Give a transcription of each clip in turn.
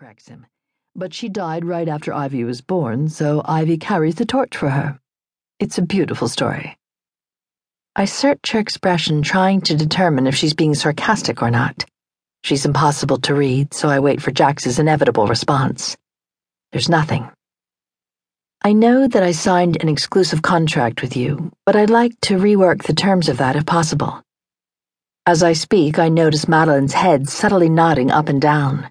corrects him. But she died right after Ivy was born, so Ivy carries the torch for her. It's a beautiful story. I search her expression, trying to determine if she's being sarcastic or not. She's impossible to read, so I wait for Jax's inevitable response. There's nothing. I know that I signed an exclusive contract with you, but I'd like to rework the terms of that if possible. As I speak, I notice Madeline's head subtly nodding up and down.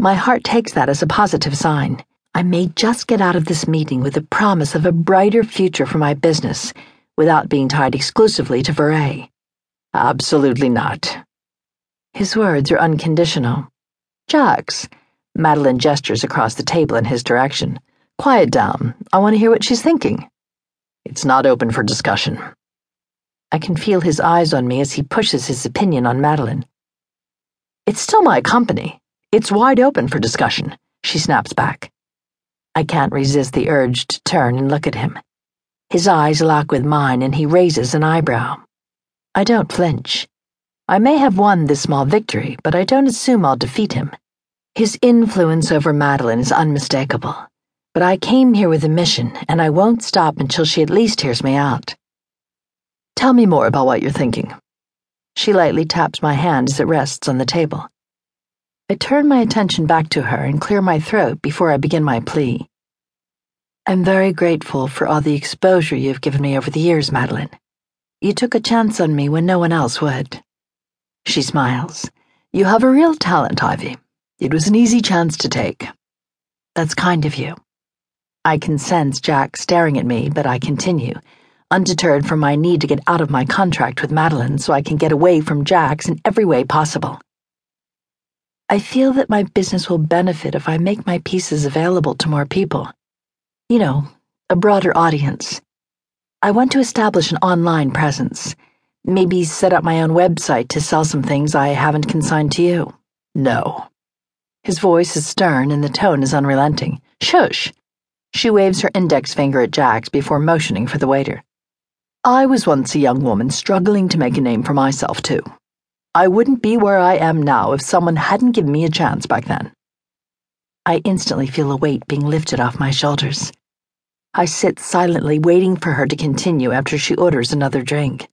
My heart takes that as a positive sign. I may just get out of this meeting with the promise of a brighter future for my business without being tied exclusively to Veray. Absolutely not. His words are unconditional. Jax, Madeline gestures across the table in his direction. Quiet down. I want to hear what she's thinking. It's not open for discussion. I can feel his eyes on me as he pushes his opinion on Madeline. It's still my company. It's wide open for discussion, she snaps back. I can't resist the urge to turn and look at him. His eyes lock with mine and he raises an eyebrow. I don't flinch. I may have won this small victory, but I don't assume I'll defeat him. His influence over Madeline is unmistakable. But I came here with a mission, and I won't stop until she at least hears me out. Tell me more about what you're thinking. She lightly taps my hand as it rests on the table. I turn my attention back to her and clear my throat before I begin my plea. I'm very grateful for all the exposure you've given me over the years, Madeline. You took a chance on me when no one else would. She smiles. You have a real talent, Ivy. It was an easy chance to take. That's kind of you. I can sense Jax staring at me, but I continue, undeterred from my need to get out of my contract with Madeline so I can get away from Jax in every way possible. I feel that my business will benefit if I make my pieces available to more people. You know, a broader audience. I want to establish an online presence. Maybe set up my own website to sell some things I haven't consigned to you. No. His voice is stern and the tone is unrelenting. Shush! She waves her index finger at Jax before motioning for the waiter. I was once a young woman struggling to make a name for myself, too. I wouldn't be where I am now if someone hadn't given me a chance back then. I instantly feel a weight being lifted off my shoulders. I sit silently waiting for her to continue after she orders another drink.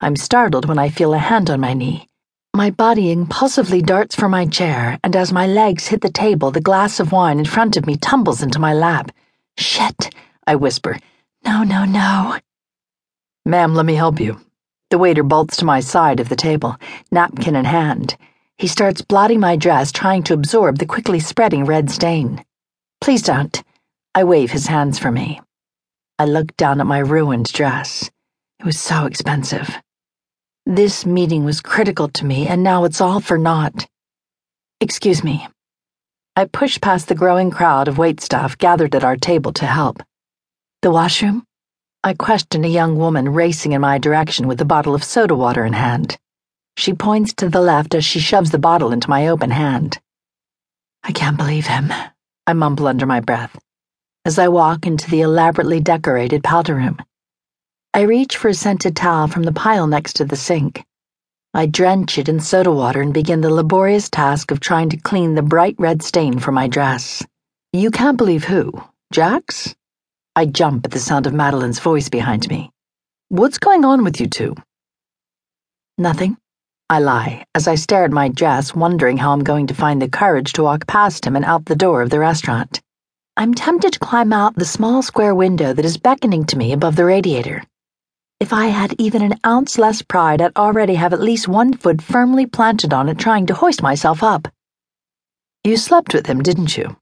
I'm startled when I feel a hand on my knee. My body impulsively darts for my chair, and as my legs hit the table, the glass of wine in front of me tumbles into my lap. Shit, I whisper. No, no, no. Ma'am, let me help you. The waiter bolts to my side of the table, napkin in hand. He starts blotting my dress, trying to absorb the quickly spreading red stain. Please don't. I wave his hands for me. I look down at my ruined dress. It was so expensive. This meeting was critical to me, and now it's all for naught. Excuse me. I push past the growing crowd of waitstaff gathered at our table to help. The washroom? I question a young woman racing in my direction with a bottle of soda water in hand. She points to the left as she shoves the bottle into my open hand. I can't believe him, I mumble under my breath as I walk into the elaborately decorated powder room. I reach for a scented towel from the pile next to the sink. I drench it in soda water and begin the laborious task of trying to clean the bright red stain from my dress. You can't believe who? Jax? I jump at the sound of Madeline's voice behind me. What's going on with you two? Nothing. I lie as I stare at my dress, wondering how I'm going to find the courage to walk past him and out the door of the restaurant. I'm tempted to climb out the small square window that is beckoning to me above the radiator. If I had even an ounce less pride, I'd already have at least one foot firmly planted on it, trying to hoist myself up. You slept with him, didn't you?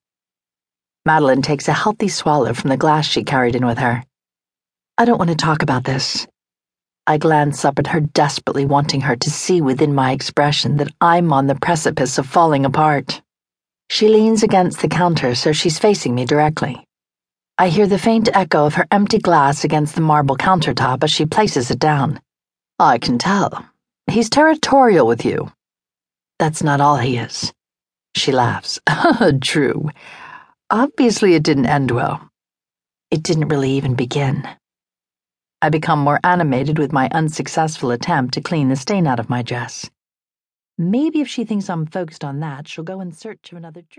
Madeline takes a healthy swallow from the glass she carried in with her. I don't want to talk about this. I glance up at her, desperately wanting her to see within my expression that I'm on the precipice of falling apart. She leans against the counter so she's facing me directly. I hear the faint echo of her empty glass against the marble countertop as she places it down. I can tell. He's territorial with you. That's not all he is. She laughs. True. Obviously, it didn't end well. It didn't really even begin. I become more animated with my unsuccessful attempt to clean the stain out of my dress. Maybe if she thinks I'm focused on that, she'll go in search of another drink.